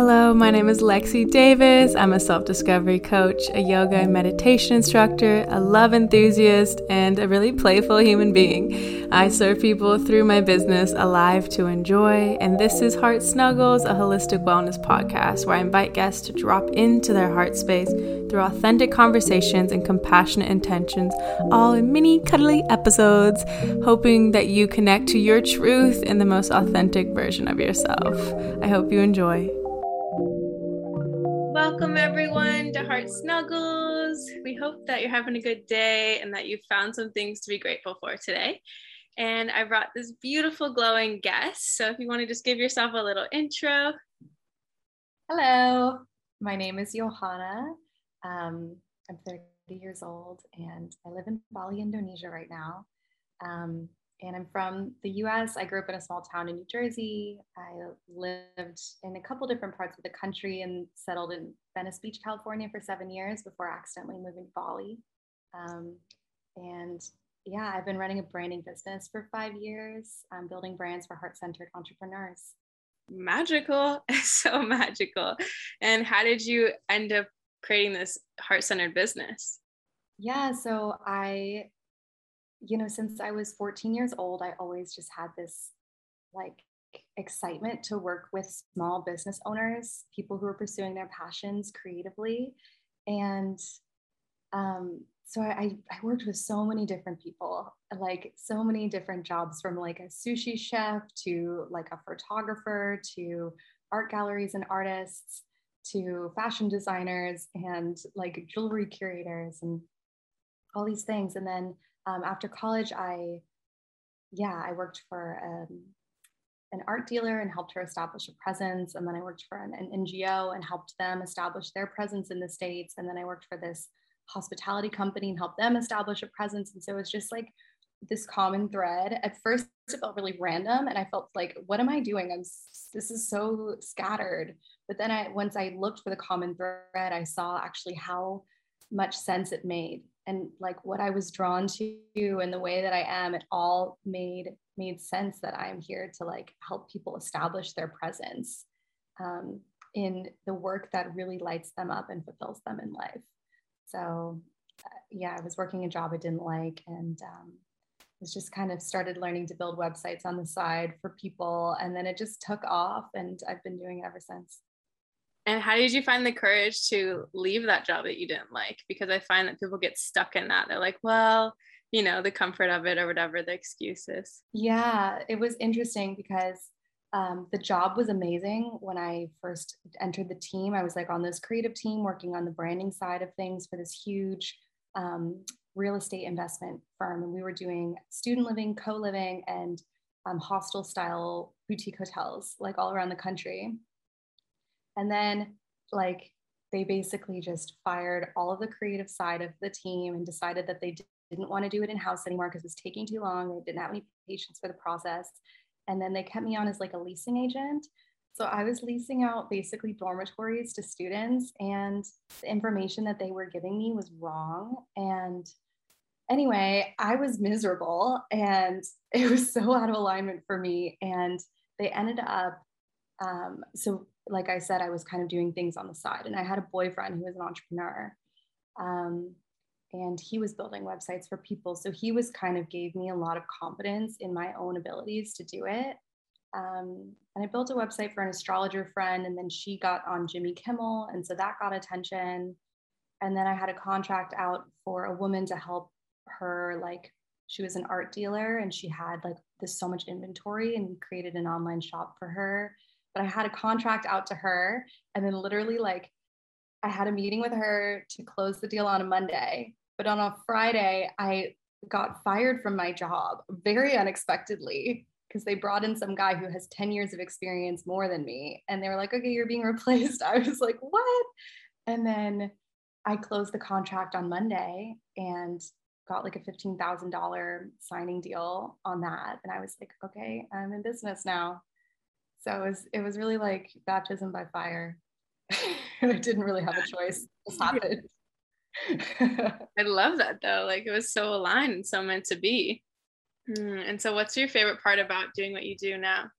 Hello, my name is Lexi Davis. I'm a self discovery coach, a yoga and meditation instructor, a love enthusiast, and a really playful human being. I serve people through my business, Alive to Enjoy, and this is Heart Snuggles, a holistic wellness podcast where I invite guests to drop into their heart space through authentic conversations and compassionate intentions, all in mini cuddly episodes, hoping that you connect to your truth in the most authentic version of yourself. I hope you enjoy. Welcome, everyone, to Heart Snuggles. We hope that you're having a good day and that you found some things to be grateful for today. And I brought this beautiful, glowing guest. So if you want to just give yourself a little intro. Hello, my name is Johanna. Um, I'm 30 years old and I live in Bali, Indonesia right now. Um, and I'm from the US. I grew up in a small town in New Jersey. I lived in a couple different parts of the country and settled in Venice Beach, California for seven years before accidentally moving to Bali. Um, and yeah, I've been running a branding business for five years. I'm building brands for heart centered entrepreneurs. Magical, so magical. And how did you end up creating this heart centered business? Yeah, so I you know, since I was 14 years old, I always just had this like excitement to work with small business owners, people who are pursuing their passions creatively. And um, so I, I worked with so many different people, like so many different jobs from like a sushi chef to like a photographer to art galleries and artists to fashion designers and like jewelry curators and all these things. And then um, after college, I, yeah, I worked for um, an art dealer and helped her establish a presence. And then I worked for an, an, NGO and helped them establish their presence in the States. And then I worked for this hospitality company and helped them establish a presence. And so it's just like this common thread. At first, it felt really random. And I felt like, what am I doing? I'm, this is so scattered. But then I, once I looked for the common thread, I saw actually how much sense it made and like what I was drawn to and the way that I am, it all made made sense that I'm here to like help people establish their presence um, in the work that really lights them up and fulfills them in life. So uh, yeah, I was working a job I didn't like and um, was just kind of started learning to build websites on the side for people, and then it just took off, and I've been doing it ever since. And how did you find the courage to leave that job that you didn't like? Because I find that people get stuck in that. They're like, well, you know, the comfort of it or whatever the excuses. Yeah, it was interesting because um, the job was amazing when I first entered the team. I was like on this creative team working on the branding side of things for this huge um, real estate investment firm. And we were doing student living, co living, and um, hostel style boutique hotels like all around the country. And then, like, they basically just fired all of the creative side of the team and decided that they didn't want to do it in house anymore because it was taking too long. They didn't have any patience for the process. And then they kept me on as like a leasing agent. So I was leasing out basically dormitories to students, and the information that they were giving me was wrong. And anyway, I was miserable and it was so out of alignment for me. And they ended up, um, so like I said, I was kind of doing things on the side. And I had a boyfriend who was an entrepreneur. Um, and he was building websites for people. So he was kind of gave me a lot of confidence in my own abilities to do it. Um, and I built a website for an astrologer friend, and then she got on Jimmy Kimmel. And so that got attention. And then I had a contract out for a woman to help her, like, she was an art dealer and she had like this so much inventory and created an online shop for her but I had a contract out to her. And then literally, like, I had a meeting with her to close the deal on a Monday. But on a Friday, I got fired from my job very unexpectedly because they brought in some guy who has 10 years of experience more than me. And they were like, okay, you're being replaced. I was like, what? And then I closed the contract on Monday and got like a $15,000 signing deal on that. And I was like, okay, I'm in business now so it was it was really like baptism by fire. I didn't really have a choice it just happened i love that though. Like it was so aligned and so meant to be. Mm, and so what's your favorite part about doing what you do now?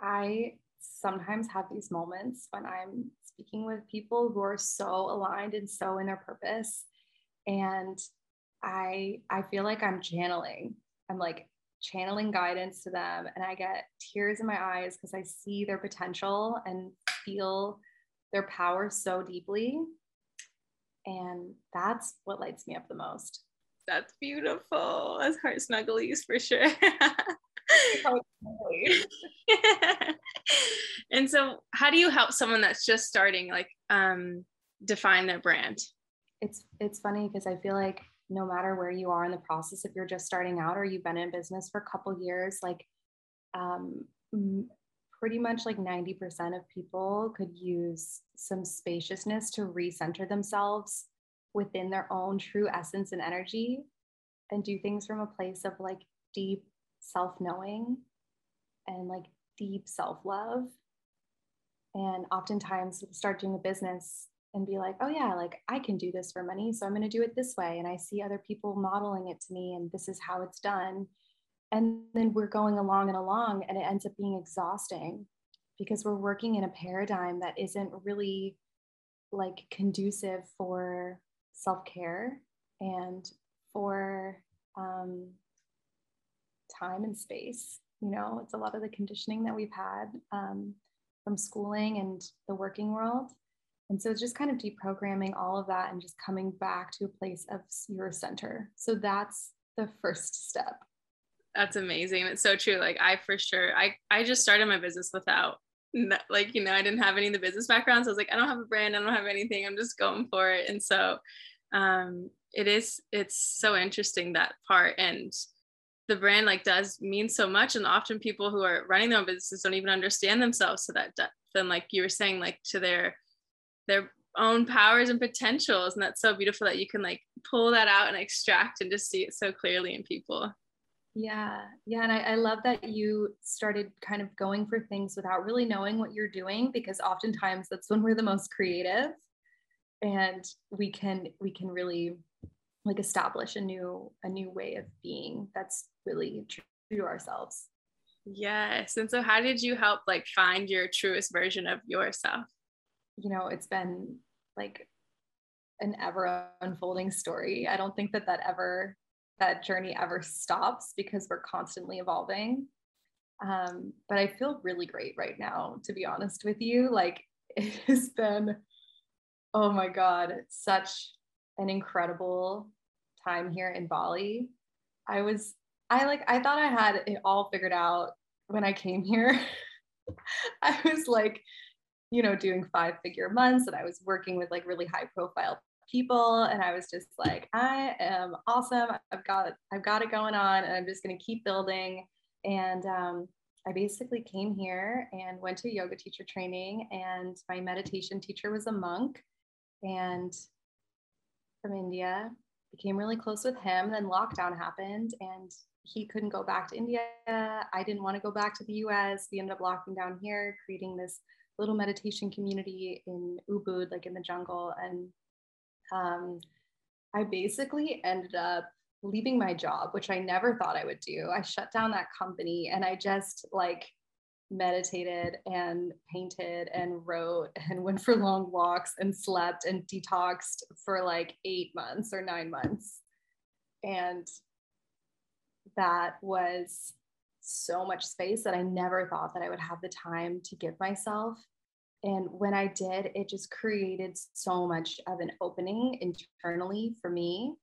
I sometimes have these moments when I'm speaking with people who are so aligned and so in their purpose. And I I feel like I'm channeling. I'm like channeling guidance to them and I get tears in my eyes because I see their potential and feel their power so deeply. And that's what lights me up the most. That's beautiful. That's heart snugglies for sure. and so how do you help someone that's just starting like um define their brand? It's it's funny because I feel like no matter where you are in the process, if you're just starting out or you've been in business for a couple years, like um, pretty much like 90% of people could use some spaciousness to recenter themselves within their own true essence and energy and do things from a place of like deep self knowing and like deep self love. And oftentimes, start doing a business and be like, oh, yeah, like I can do this for money. So I'm going to do it this way. And I see other people modeling it to me, and this is how it's done. And then we're going along and along, and it ends up being exhausting because we're working in a paradigm that isn't really like conducive for self care and for um, time and space. You know, it's a lot of the conditioning that we've had um, from schooling and the working world. And so it's just kind of deprogramming all of that and just coming back to a place of your center. So that's the first step. That's amazing. It's so true. Like I for sure, I I just started my business without like you know I didn't have any of the business background, so I was like I don't have a brand, I don't have anything. I'm just going for it. And so um, it is it's so interesting that part and the brand like does mean so much and often people who are running their own businesses don't even understand themselves to that depth and like you were saying like to their their own powers and potentials. And that's so beautiful that you can like pull that out and extract and just see it so clearly in people. Yeah. Yeah. And I, I love that you started kind of going for things without really knowing what you're doing because oftentimes that's when we're the most creative. And we can we can really like establish a new a new way of being that's really true to ourselves. Yes. And so how did you help like find your truest version of yourself you know, it's been like an ever unfolding story. I don't think that that ever, that journey ever stops because we're constantly evolving. Um, but I feel really great right now, to be honest with you. Like it has been, oh my God, such an incredible time here in Bali. I was, I like, I thought I had it all figured out when I came here. I was like, you know, doing five figure months and I was working with like really high profile people and I was just like, I am awesome. I've got I've got it going on and I'm just gonna keep building. And um, I basically came here and went to yoga teacher training and my meditation teacher was a monk and from India became really close with him then lockdown happened and he couldn't go back to India. I didn't want to go back to the US. We ended up locking down here, creating this little meditation community in Ubud, like in the jungle. And um, I basically ended up leaving my job, which I never thought I would do. I shut down that company and I just like meditated and painted and wrote and went for long walks and slept and detoxed for like eight months or nine months. And that was so much space that I never thought that I would have the time to give myself. And when I did, it just created so much of an opening internally for me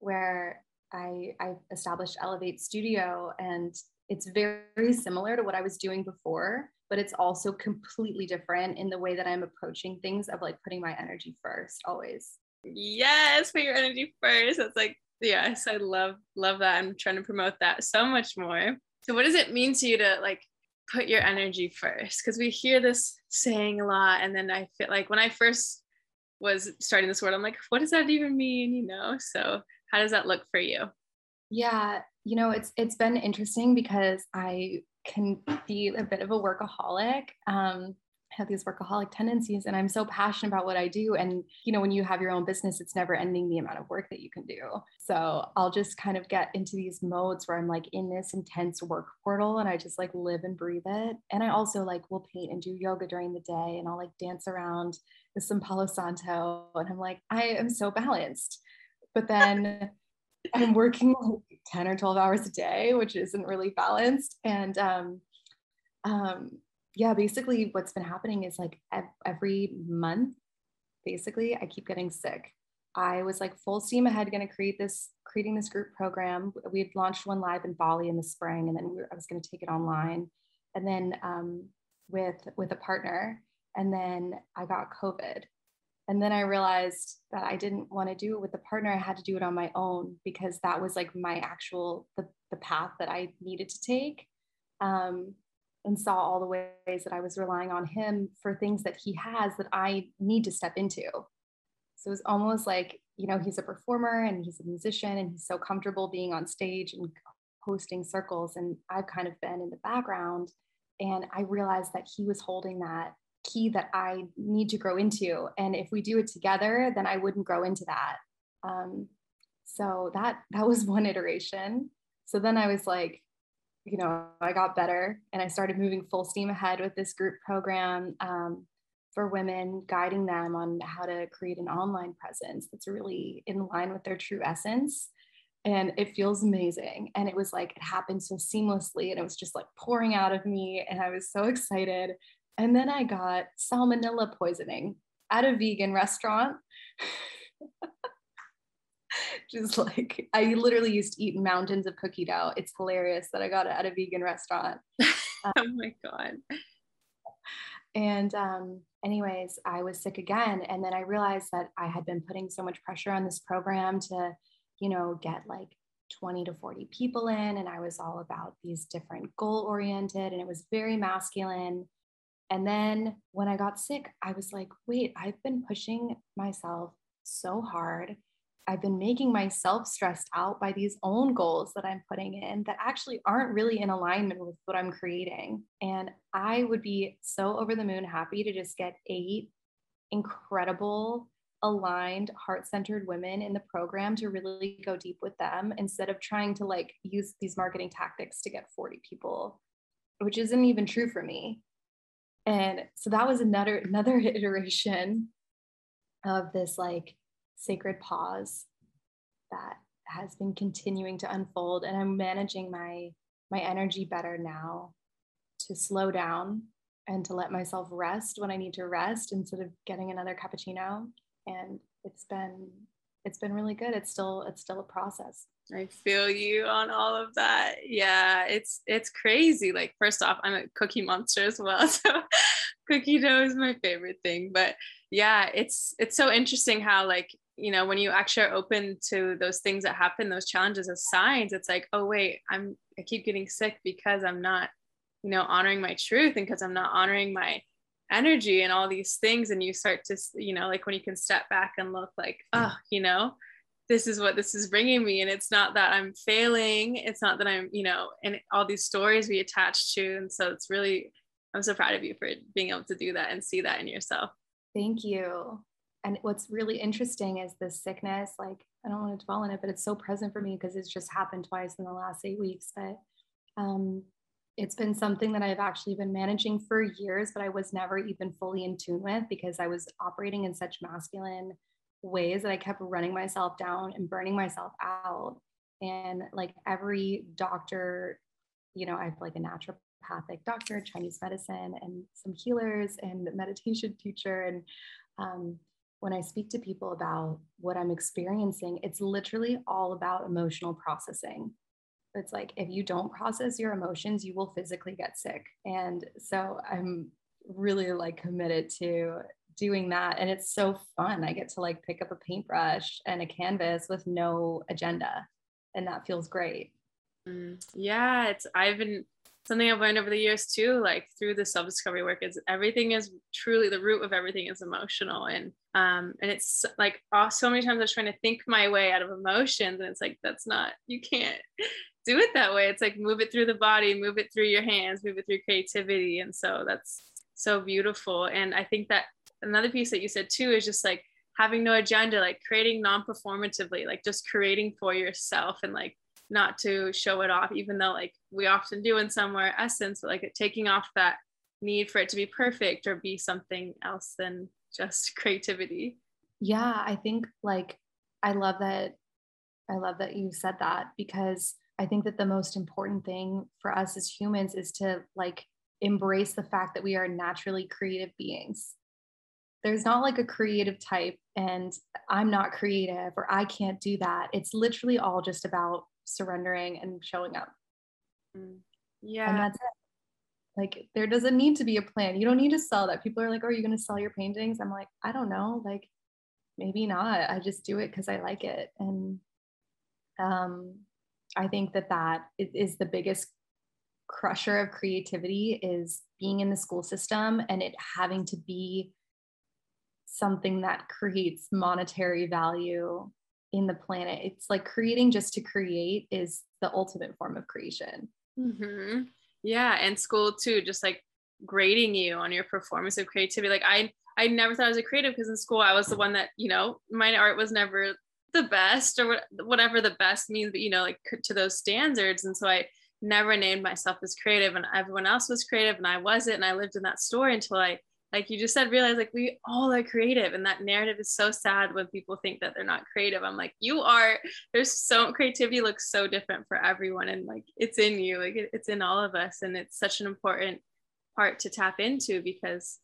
where I, I established Elevate Studio and it's very similar to what I was doing before, but it's also completely different in the way that I'm approaching things of like putting my energy first always. Yes, put your energy first. That's like, yes, I love, love that. I'm trying to promote that so much more. So what does it mean to you to like put your energy first? Because we hear this saying a lot. And then I feel like when I first was starting this word, I'm like, what does that even mean? You know? So how does that look for you? Yeah, you know, it's it's been interesting because I can be a bit of a workaholic. Um, have these workaholic tendencies and I'm so passionate about what I do. And, you know, when you have your own business, it's never ending the amount of work that you can do. So I'll just kind of get into these modes where I'm like in this intense work portal and I just like live and breathe it. And I also like will paint and do yoga during the day and I'll like dance around with some Palo Santo. And I'm like, I am so balanced. But then I'm working like 10 or 12 hours a day, which isn't really balanced. And um, um, yeah, basically what's been happening is like every month, basically, I keep getting sick. I was like full steam ahead, going to create this, creating this group program. We had launched one live in Bali in the spring, and then we were, I was going to take it online, and then um, with with a partner, and then I got COVID, and then I realized that I didn't want to do it with the partner. I had to do it on my own because that was like my actual the the path that I needed to take. Um, and saw all the ways that I was relying on him for things that he has that I need to step into. So it was almost like, you know, he's a performer and he's a musician and he's so comfortable being on stage and hosting circles. And I've kind of been in the background. And I realized that he was holding that key that I need to grow into. And if we do it together, then I wouldn't grow into that. Um, so that that was one iteration. So then I was like, you know, I got better and I started moving full steam ahead with this group program um, for women, guiding them on how to create an online presence that's really in line with their true essence. And it feels amazing. And it was like, it happened so seamlessly and it was just like pouring out of me. And I was so excited. And then I got salmonella poisoning at a vegan restaurant. just like I literally used to eat mountains of cookie dough. It's hilarious that I got it at a vegan restaurant. Um, oh my god. And um, anyways, I was sick again, and then I realized that I had been putting so much pressure on this program to, you know, get like 20 to 40 people in, and I was all about these different goal oriented, and it was very masculine. And then when I got sick, I was like, wait, I've been pushing myself so hard I've been making myself stressed out by these own goals that I'm putting in that actually aren't really in alignment with what I'm creating. And I would be so over the moon happy to just get eight incredible, aligned, heart centered women in the program to really go deep with them instead of trying to like use these marketing tactics to get 40 people, which isn't even true for me. And so that was another another iteration of this like sacred pause that has been continuing to unfold. And i'm managing my my energy better now to slow down and to let myself rest when i need to rest instead of getting another cappuccino. And it's been it's been really good. It's still it's still a process. I feel you on all of that. Yeah it's it's crazy. Like first off i'm a cookie monster as well so cookie dough is my favorite thing. But yeah it's it's so interesting how like you know when you actually are open to those things that happen those challenges as signs it's like oh wait i'm i keep getting sick because i'm not you know honoring my truth and because i'm not honoring my energy and all these things. And you start to you know like when you can step back and look like oh you know this is what this is bringing me and it's not that i'm failing it's not that i'm you know and all these stories we attach to and so it's really i'm so proud of you for being able to do that and see that in yourself. Thank you and what's really interesting is this sickness like i don't want to dwell on it but it's so present for me because it's just happened twice in the last eight weeks but um, it's been something that i've actually been managing for years but i was never even fully in tune with because i was operating in such masculine ways that i kept running myself down and burning myself out. And like every doctor you know i have like a naturopathic doctor chinese medicine and some healers and meditation teacher and um, when I speak to people about what I'm experiencing, it's literally all about emotional processing. It's like if you don't process your emotions, you will physically get sick. And so I'm really like committed to doing that. And it's so fun. I get to like pick up a paintbrush and a canvas with no agenda. And that feels great. Mm, yeah, it's I've been something I've learned over the years too, like through the self-discovery work is everything is truly the root of everything is emotional. And um, and it's like oh, so many times I was trying to think my way out of emotions. And it's like, that's not, you can't do it that way. It's like move it through the body, move it through your hands, move it through creativity. And so that's so beautiful. And I think that another piece that you said too is just like having no agenda, like creating non-performatively, like just creating for yourself and like not to show it off, even though like we often do in some somewhere essence, but like taking off that need for it to be perfect or be something else than just creativity. Yeah, I think like I love that I love that you said that because I think that the most important thing for us as humans is to like embrace the fact that we are naturally creative beings. There's not like a creative type and I'm not creative or I can't do that. It's literally all just about surrendering and showing up. Mm. Yeah. And that's it. Like there doesn't need to be a plan. You don't need to sell that. People are like, oh, "Are you going to sell your paintings?" I'm like, "I don't know. Like maybe not. I just do it cuz I like it." And um I think that that is the biggest crusher of creativity is being in the school system and it having to be something that creates monetary value in the planet. It's like creating just to create is the ultimate form of creation. Mm-hmm. Yeah, and school too, just like grading you on your performance of creativity. Like I, I never thought I was a creative because in school I was the one that you know my art was never the best or whatever the best means, but you know like to those standards. And so I never named myself as creative, and everyone else was creative, and I wasn't, and I lived in that story until I like you just said realize like we all are creative and that narrative is so sad when people think that they're not creative. I'm like you are. There's so creativity looks so different for everyone and like it's in you like it, it's in all of us and it's such an important part to tap into because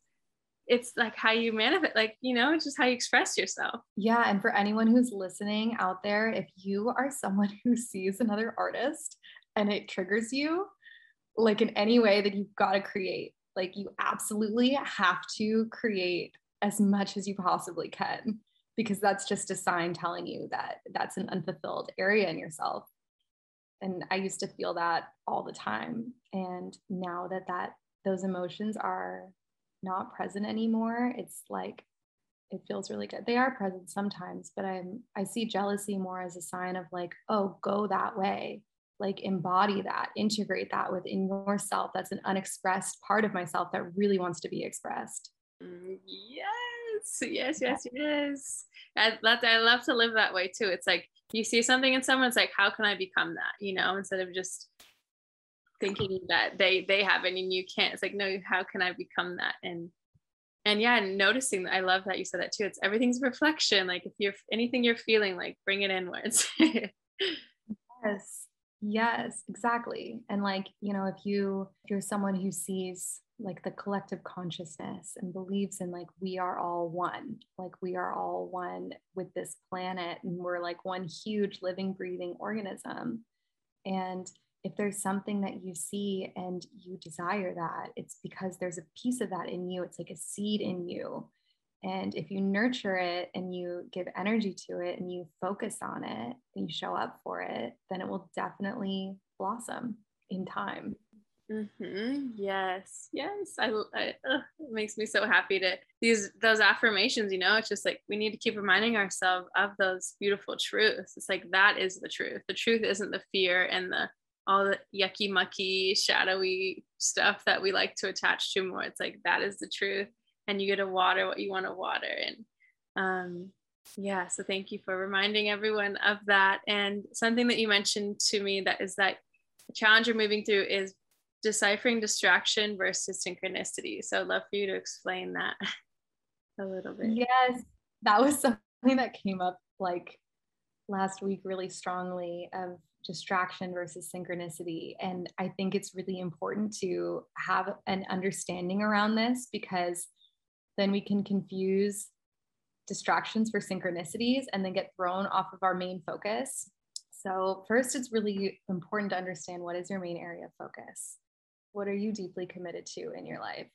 it's like how you manifest like you know it's just how you express yourself. Yeah and for anyone who's listening out there if you are someone who sees another artist and it triggers you like in any way that you've got to create like you absolutely have to create as much as you possibly can because that's just a sign telling you that that's an unfulfilled area in yourself. And i used to feel that all the time. And now that that those emotions are not present anymore it's like it feels really good. They are present sometimes but i'm i see jealousy more as a sign of like oh go that way like embody that, integrate that within yourself. That's an unexpressed part of myself that really wants to be expressed. Mm, yes, yes, yes, yes. I love, I love to live that way too. It's like you see something in someone, it's like, how can I become that? You know, instead of just thinking that they they have it and you can't. It's like, no, how can I become that? And and yeah, noticing that I love that you said that too. It's everything's reflection. Like if you're anything you're feeling, like bring it inwards. yes Yes, exactly. And like, you know, if you if you're someone who sees like the collective consciousness and believes in like we are all one, like we are all one with this planet and we're like one huge living breathing organism. And if there's something that you see and you desire that, it's because there's a piece of that in you. It's like a seed in you and if you nurture it and you give energy to it and you focus on it and you show up for it, then it will definitely blossom in time. Mm-hmm. Yes, yes. I, I uh, it makes me so happy to these those affirmations. You know, it's just like we need to keep reminding ourselves of those beautiful truths. It's like that is the truth. The truth isn't the fear and the all the yucky mucky shadowy stuff that we like to attach to more. It's like that is the truth and you get to water what you want to water and um, yeah so thank you for reminding everyone of that. And something that you mentioned to me that is that the challenge you're moving through is deciphering distraction versus synchronicity. So i'd love for you to explain that a little bit. Yes that was something that came up like last week really strongly of distraction versus synchronicity. And I think it's really important to have an understanding around this because then we can confuse distractions for synchronicities and then get thrown off of our main focus. So, first, it's really important to understand what is your main area of focus? What are you deeply committed to in your life?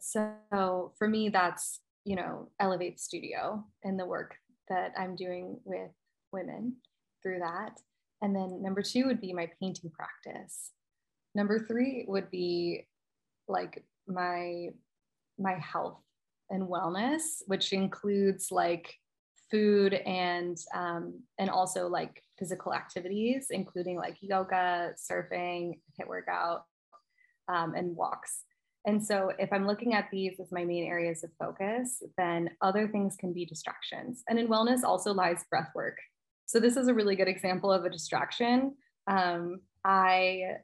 So, for me, that's, you know, Elevate Studio and the work that I'm doing with women through that. And then number two would be my painting practice. Number three would be like my my health and wellness, which includes like food and um, and also like physical activities, including like yoga, surfing, HIIT workout, um, and walks. And so if I'm looking at these as my main areas of focus, then other things can be distractions. And in wellness also lies breath work. So this is a really good example of a distraction. Um, I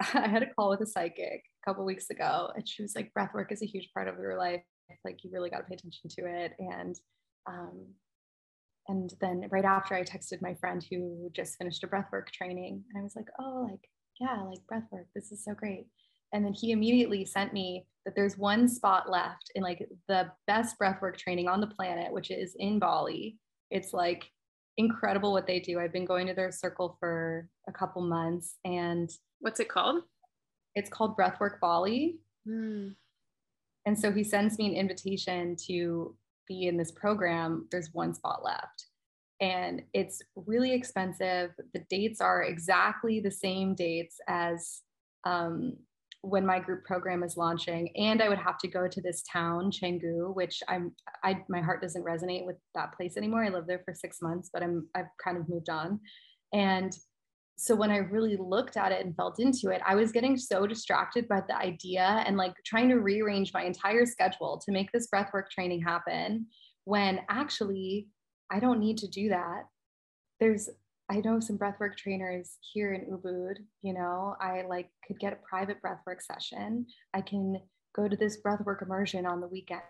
I had a call with a psychic a couple weeks ago, and she was like, "Breath work is a huge part of your life. Like you really got to pay attention to it." And um, and then right after, I texted my friend who just finished a breathwork training, and I was like, "Oh, like yeah, like breathwork. This is so great." And then he immediately sent me that there's one spot left in like the best breathwork training on the planet, which is in Bali. It's like incredible what they do. I've been going to their circle for a couple months and what's it called? It's called Breathwork Bali. Mm. And so he sends me an invitation to be in this program. There's one spot left. And it's really expensive. The dates are exactly the same dates as um, when my group program is launching and i would have to go to this town Canggu which i'm i my heart doesn't resonate with that place anymore i lived there for six months but i'm i've kind of moved on and so when i really looked at it and felt into it i was getting so distracted by the idea and like trying to rearrange my entire schedule to make this breathwork training happen when actually i don't need to do that there's I know some breathwork trainers here in Ubud. You know, I like could get a private breathwork session. I can go to this breathwork immersion on the weekend.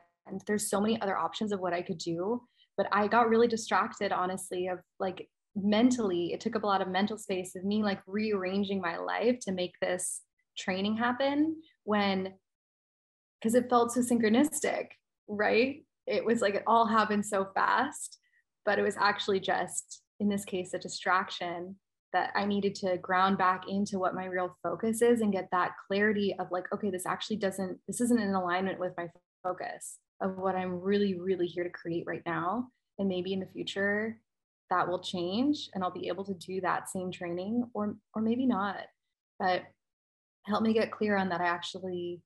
There's so many other options of what I could do. But I got really distracted, honestly, of like mentally, it took up a lot of mental space of me like rearranging my life to make this training happen when, because it felt so synchronistic, right? It was like it all happened so fast, but it was actually just in this case, a distraction that I needed to ground back into what my real focus is and get that clarity of like, okay, this actually doesn't, this isn't in alignment with my focus of what I'm really, really here to create right now. And maybe in the future that will change and I'll be able to do that same training or or maybe not. But help me get clear on that I actually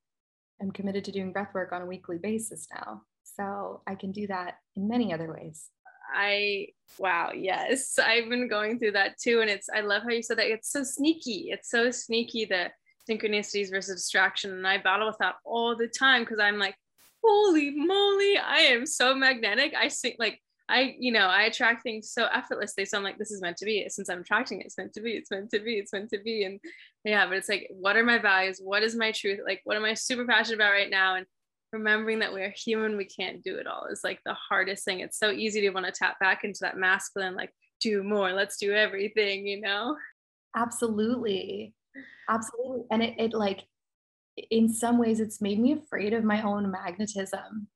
am committed to doing breath work on a weekly basis now. So I can do that in many other ways. I wow, yes. I've been going through that too. And it's I love how you said that it's so sneaky. It's so sneaky the synchronicities versus distraction. And I battle with that all the time because I'm like, holy moly, I am so magnetic. I think like I, you know, I attract things so effortlessly. So I'm like, this is meant to be. Since I'm attracting it, it's meant to be. It's meant to be. It's meant to be. And yeah, but it's like, what are my values? What is my truth? Like, what am I super passionate about right now? And remembering that we're human, we can't do it all is like the hardest thing. It's so easy to want to tap back into that masculine, like, do more, let's do everything, you know? Absolutely. Absolutely. And it, it like, in some ways, it's made me afraid of my own magnetism.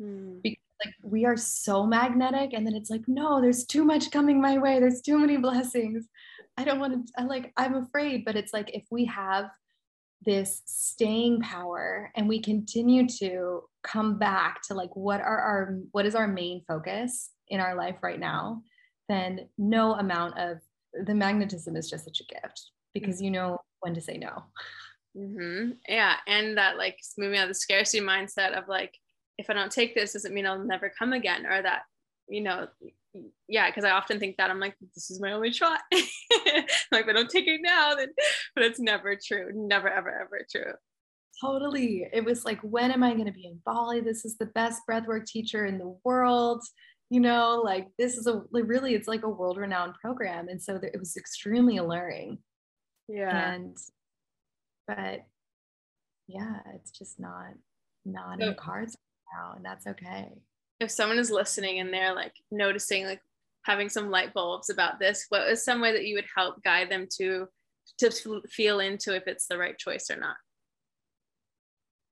Hmm. Because like we are so magnetic, and then it's like, no, there's too much coming my way. There's too many blessings. I don't want to, I like, I'm afraid, but it's like if we have this staying power and we continue to come back to like what are our what is our main focus in our life right now then no amount of the magnetism is just such a gift because you know when to say no mm-hmm. yeah and that like moving out of the scarcity mindset of like if i don't take this doesn't mean i'll never come again or that you know yeah, because I often think that I'm like, this is my only shot. like, if I don't take it now, then, but it's never true. Never, ever, ever true. Totally. It was like, when am I going to be in Bali? This is the best breathwork teacher in the world. You know, like this is a like, really, it's like a world renowned program. And so it was extremely alluring. Yeah. And, but yeah, it's just not, not so, in the cards now. And that's okay. If someone is listening and they're like noticing like having some light bulbs about this what is some way that you would help guide them to to feel into if it's the right choice or not?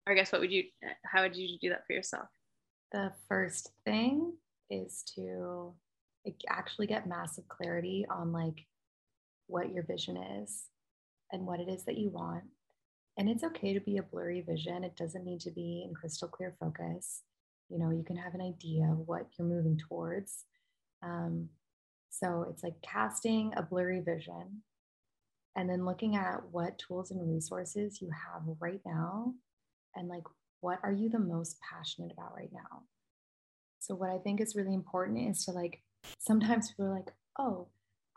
Or i guess what would you how would you do that for yourself? The first thing is to actually get massive clarity on like what your vision is and what it is that you want and it's okay to be a blurry vision it doesn't need to be in crystal clear focus. You know you can have an idea of what you're moving towards. Um, so it's like casting a blurry vision and then looking at what tools and resources you have right now and like what are you the most passionate about right now? So what i think is really important is to like sometimes people are like oh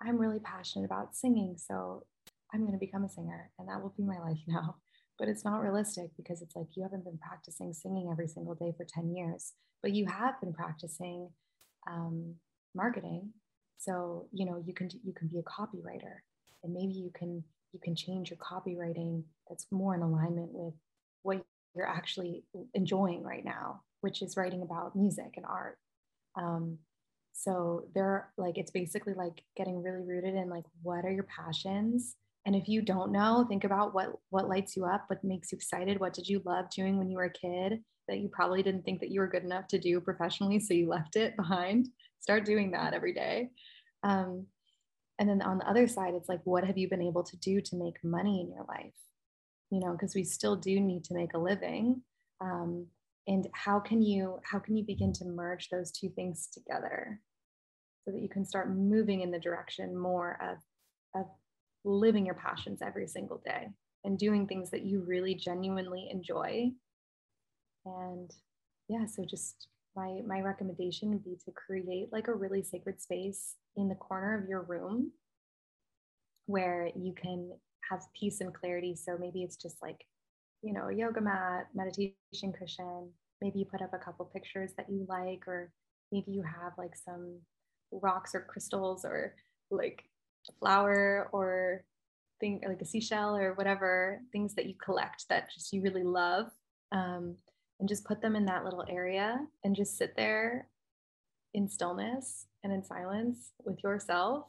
i'm really passionate about singing so i'm going to become a singer and that will be my life now but it's not realistic because it's like you haven't been practicing singing every single day for 10 years, but you have been practicing um, marketing. So, you know, you can, you can be a copywriter and maybe you can, you can change your copywriting that's more in alignment with what you're actually enjoying right now, which is writing about music and art. Um, so they're like, it's basically like getting really rooted in like, what are your passions? And if you don't know, think about what what lights you up, what makes you excited. What did you love doing when you were a kid that you probably didn't think that you were good enough to do professionally, so you left it behind. Start doing that every day. Um, and then on the other side, it's like, what have you been able to do to make money in your life? You know, because we still do need to make a living. Um, and how can you how can you begin to merge those two things together so that you can start moving in the direction more of of living your passions every single day and doing things that you really genuinely enjoy and yeah so just my my recommendation would be to create like a really sacred space in the corner of your room where you can have peace and clarity so maybe it's just like you know, a yoga mat, meditation cushion. Maybe you put up a couple pictures that you like, or maybe you have like some rocks or crystals or like flower or thing like a seashell or whatever things that you collect that just you really love um, and just put them in that little area and just sit there in stillness and in silence with yourself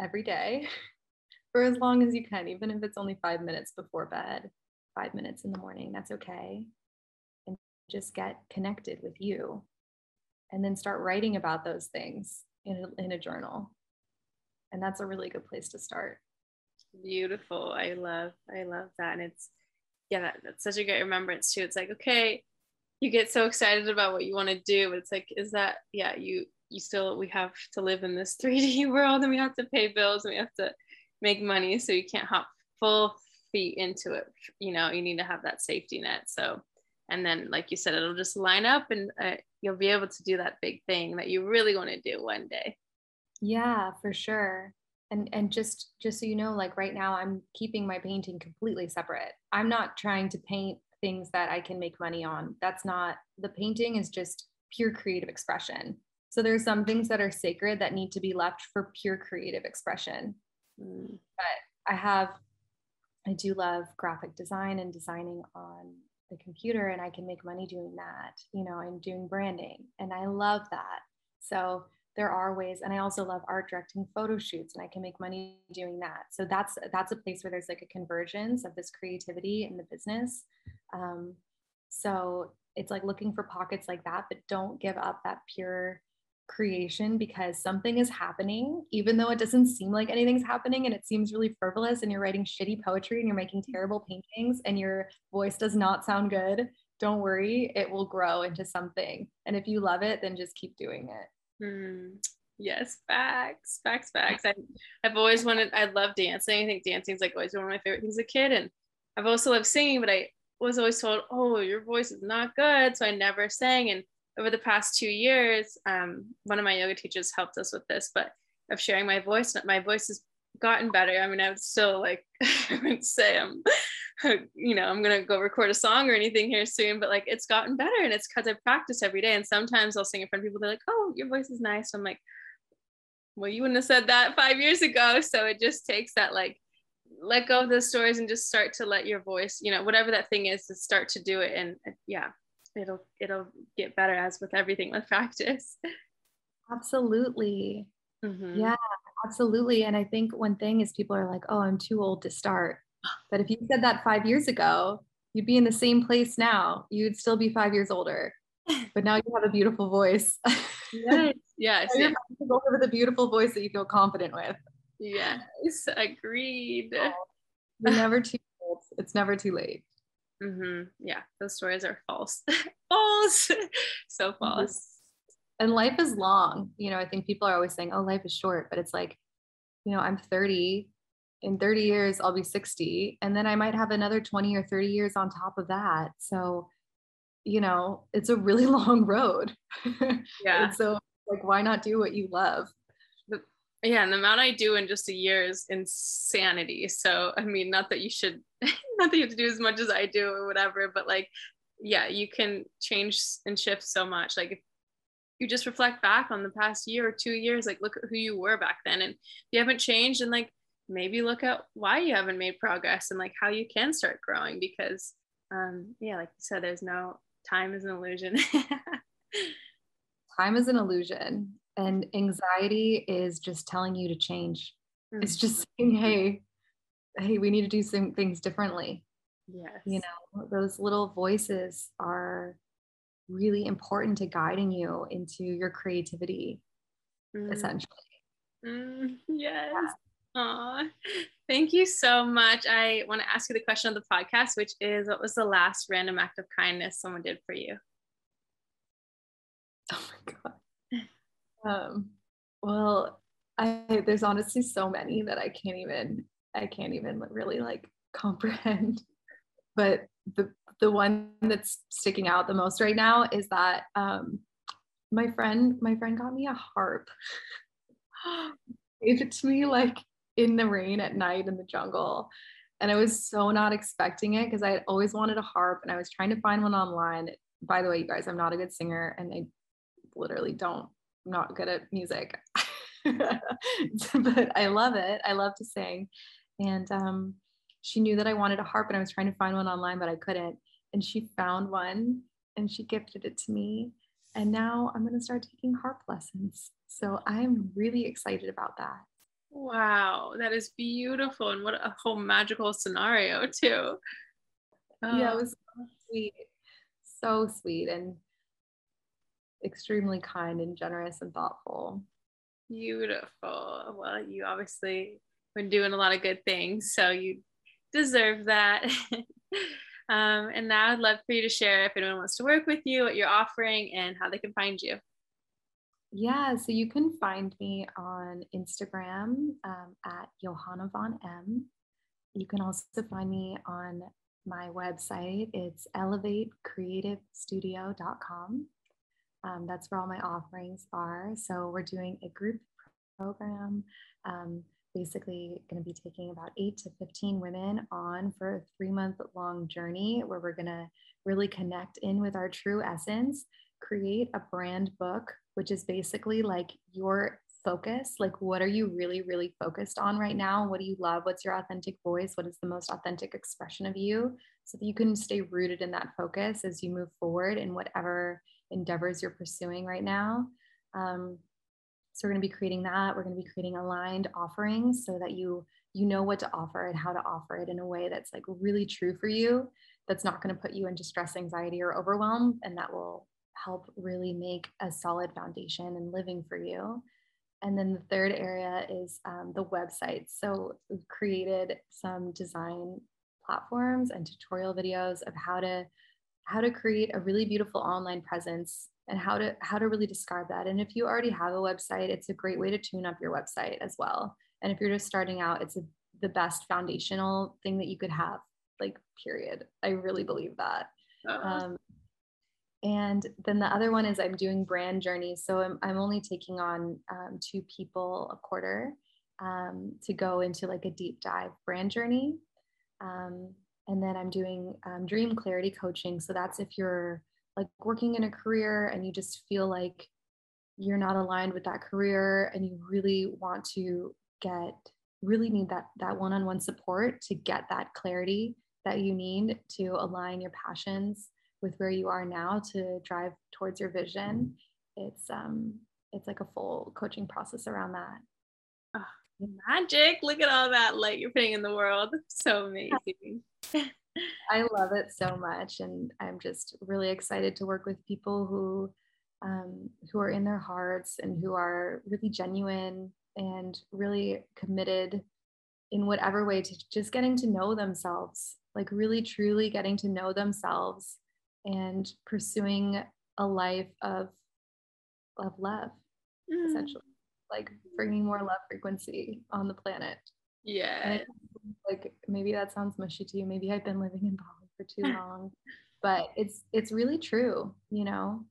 every day for as long as you can even if it's only five minutes before bed five minutes in the morning. That's okay. And just get connected with you. And then start writing about those things in a, in a journal. And that's a really good place to start. Beautiful. I love, I love that. And it's, yeah, that, that's such a great remembrance too. It's like, okay, you get so excited about what you want to do, but it's like, is that, yeah, you, you still, we have to live in this 3D world and we have to pay bills and we have to make money. So you can't hop full feet into it you know you need to have that safety net so and then like you said it'll just line up and uh, you'll be able to do that big thing that you really want to do one day yeah for sure and and just just so you know like right now i'm keeping my painting completely separate i'm not trying to paint things that i can make money on that's not the painting is just pure creative expression so there's some things that are sacred that need to be left for pure creative expression mm. but i have I do love graphic design and designing on the computer, and I can make money doing that. You know, I'm doing branding, and I love that. So there are ways, and I also love art directing photo shoots, and I can make money doing that. So that's that's a place where there's like a convergence of this creativity in the business. Um, so it's like looking for pockets like that, but don't give up that pure creation because something is happening, even though it doesn't seem like anything's happening and it seems really frivolous and you're writing shitty poetry and you're making terrible paintings and your voice does not sound good. Don't worry, it will grow into something. And if you love it, then just keep doing it. Mm, yes, facts, facts, facts. I, I've always wanted, I love dancing. I think dancing is like always one of my favorite things as a kid. And I've also loved singing, but I was always told, oh, your voice is not good. So I never sang. And over the past two years, um, one of my yoga teachers helped us with this, but of sharing my voice, my voice has gotten better. I mean, I would still like, I wouldn't say I'm, you know, I'm gonna go record a song or anything here soon, but like it's gotten better, and it's because I practice every day. And sometimes I'll sing in front of people. They're like, "Oh, your voice is nice." I'm like, "Well, you wouldn't have said that five years ago." So it just takes that like let go of those stories and just start to let your voice, you know, whatever that thing is, to start to do it. And yeah, it'll it'll get better as with everything with practice absolutely mm-hmm. yeah absolutely and i think one thing is people are like oh i'm too old to start but if you said that five years ago you'd be in the same place now you'd still be five years older but now you have a beautiful voice yes yes, yes. go with a beautiful voice that you feel confident with yes agreed you're never too old it's never too late Mm-hmm. Yeah, those stories are false. false. so mm-hmm. And life is long. You know, I think people are always saying, oh, life is short, but it's like, you know, I'm 30. In 30 years, I'll be 60. And then I might have another 20 or 30 years on top of that. So, you know, it's a really long road. Yeah. so, like, why not do what you love? yeah and the amount i do in just a year is insanity so i mean not that you should not that you have to do as much as I do or whatever, but like, yeah, you can change and shift so much. Like if you just reflect back on the past year or two years, like look at who you were back then. And if you haven't changed and like maybe look at why you haven't made progress and like how you can start growing because um yeah, like you said, there's no time is an illusion. time is an illusion and anxiety is just telling you to change. Mm-hmm. It's just saying, hey, hey, we need to do some things differently. Yes. You know, those little voices are really important to guiding you into your creativity, mm. essentially. Mm, yes. Yeah. Aw, thank you so much. I want to ask you the question of the podcast, which is what was the last random act of kindness someone did for you? Oh my God. Um, well, I, there's honestly so many that I can't even, I can't even really like comprehend. But the the one that's sticking out the most right now is that um, my friend my friend got me a harp. Gave it to me like in the rain at night in the jungle. And i was so not expecting it because i had always wanted a harp and i was trying to find one online. By the way you guys i'm not a good singer and i literally don't I'm not good at music. But i love it. I love to sing. And um, she knew that i wanted a harp and i was trying to find one online but i couldn't and she found one and she gifted it to me. And now I'm going to start taking harp lessons. So I'm really excited about that. Wow, that is beautiful. And what a whole magical scenario, too. Oh. Yeah, it oh. was so sweet. So sweet and extremely kind and generous and thoughtful. Beautiful. Well, you obviously been doing a lot of good things, so you deserve that. Um, and now I'd love for you to share if anyone wants to work with you, what you're offering, and how they can find you. Yeah, so you can find me on Instagram um, at Johanna Von M. You can also find me on my website. It's elevatecreativestudio.com. Um, that's where all my offerings are. So we're doing a group program. Um, basically going to be taking about eight to 15 women on for a three month long journey where we're going to really connect in with our true essence, create a brand book, which is basically like your focus. Like, what are you really, really focused on right now? What do you love? What's your authentic voice? What is the most authentic expression of you? So that you can stay rooted in that focus as you move forward in whatever endeavors you're pursuing right now. Um, so we're going to be creating that. We're going to be creating aligned offerings so that you you know what to offer and how to offer it in a way that's like really true for you. That's not going to put you into stress, anxiety, or overwhelm, and that will help really make a solid foundation and living for you. And then the third area is um, the website. So we've created some design platforms and tutorial videos of how to how to create a really beautiful online presence and how to how to really describe that. And if you already have a website it's a great way to tune up your website as well. And if you're just starting out it's a, the best foundational thing that you could have like period. I really believe that. Uh-huh. um, and then the other one is i'm doing brand journeys. So i'm, I'm only taking on um, two people a quarter um, to go into like a deep dive brand journey. Um, and then i'm doing um, dream clarity coaching. So that's if you're like working in a career and you just feel like you're not aligned with that career and you really want to get really need that that one-on-one support to get that clarity that you need to align your passions with where you are now to drive towards your vision it's um it's like a full coaching process around that. Oh, magic. Look at all that light you're putting in the world. So amazing I love it so much, and I'm just really excited to work with people who um, who are in their hearts and who are really genuine and really committed in whatever way to just getting to know themselves, like really truly getting to know themselves and pursuing a life of of love, mm. essentially, like bringing more love frequency on the planet. Yeah. Like maybe that sounds mushy to you. Maybe I've been living in Bali for too long, but it's it's really true, you know.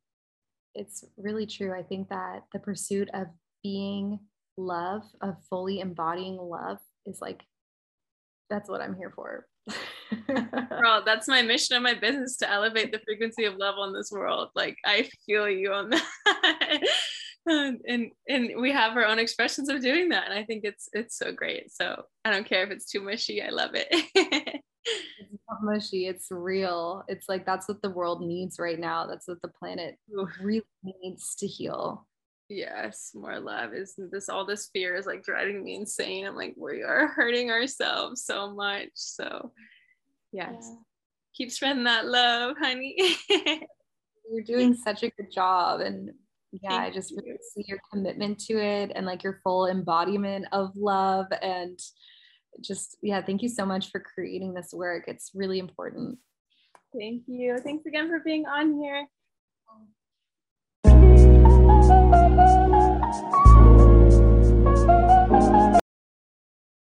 It's really true. I think that the pursuit of being love, of fully embodying love is like that's what I'm here for. Girl, that's my mission and my business to elevate the frequency of love on this world. Like I feel you on that. and and we have our own expressions of doing that. And I think it's it's so great. So I don't care if it's too mushy. I love it. it's not mushy, it's real. It's like that's what the world needs right now. That's what the planet really needs to heal. Yes, more love. is this all this fear is like driving me insane. I'm like, we are hurting ourselves so much. So yes. Yeah. Keep spreading that love, honey. You're doing such a good job. And yeah, Thank I just really see your commitment to it and like your full embodiment of love. And just, yeah, thank you so much for creating this work. It's really important. Thank you. Thanks again for being on here.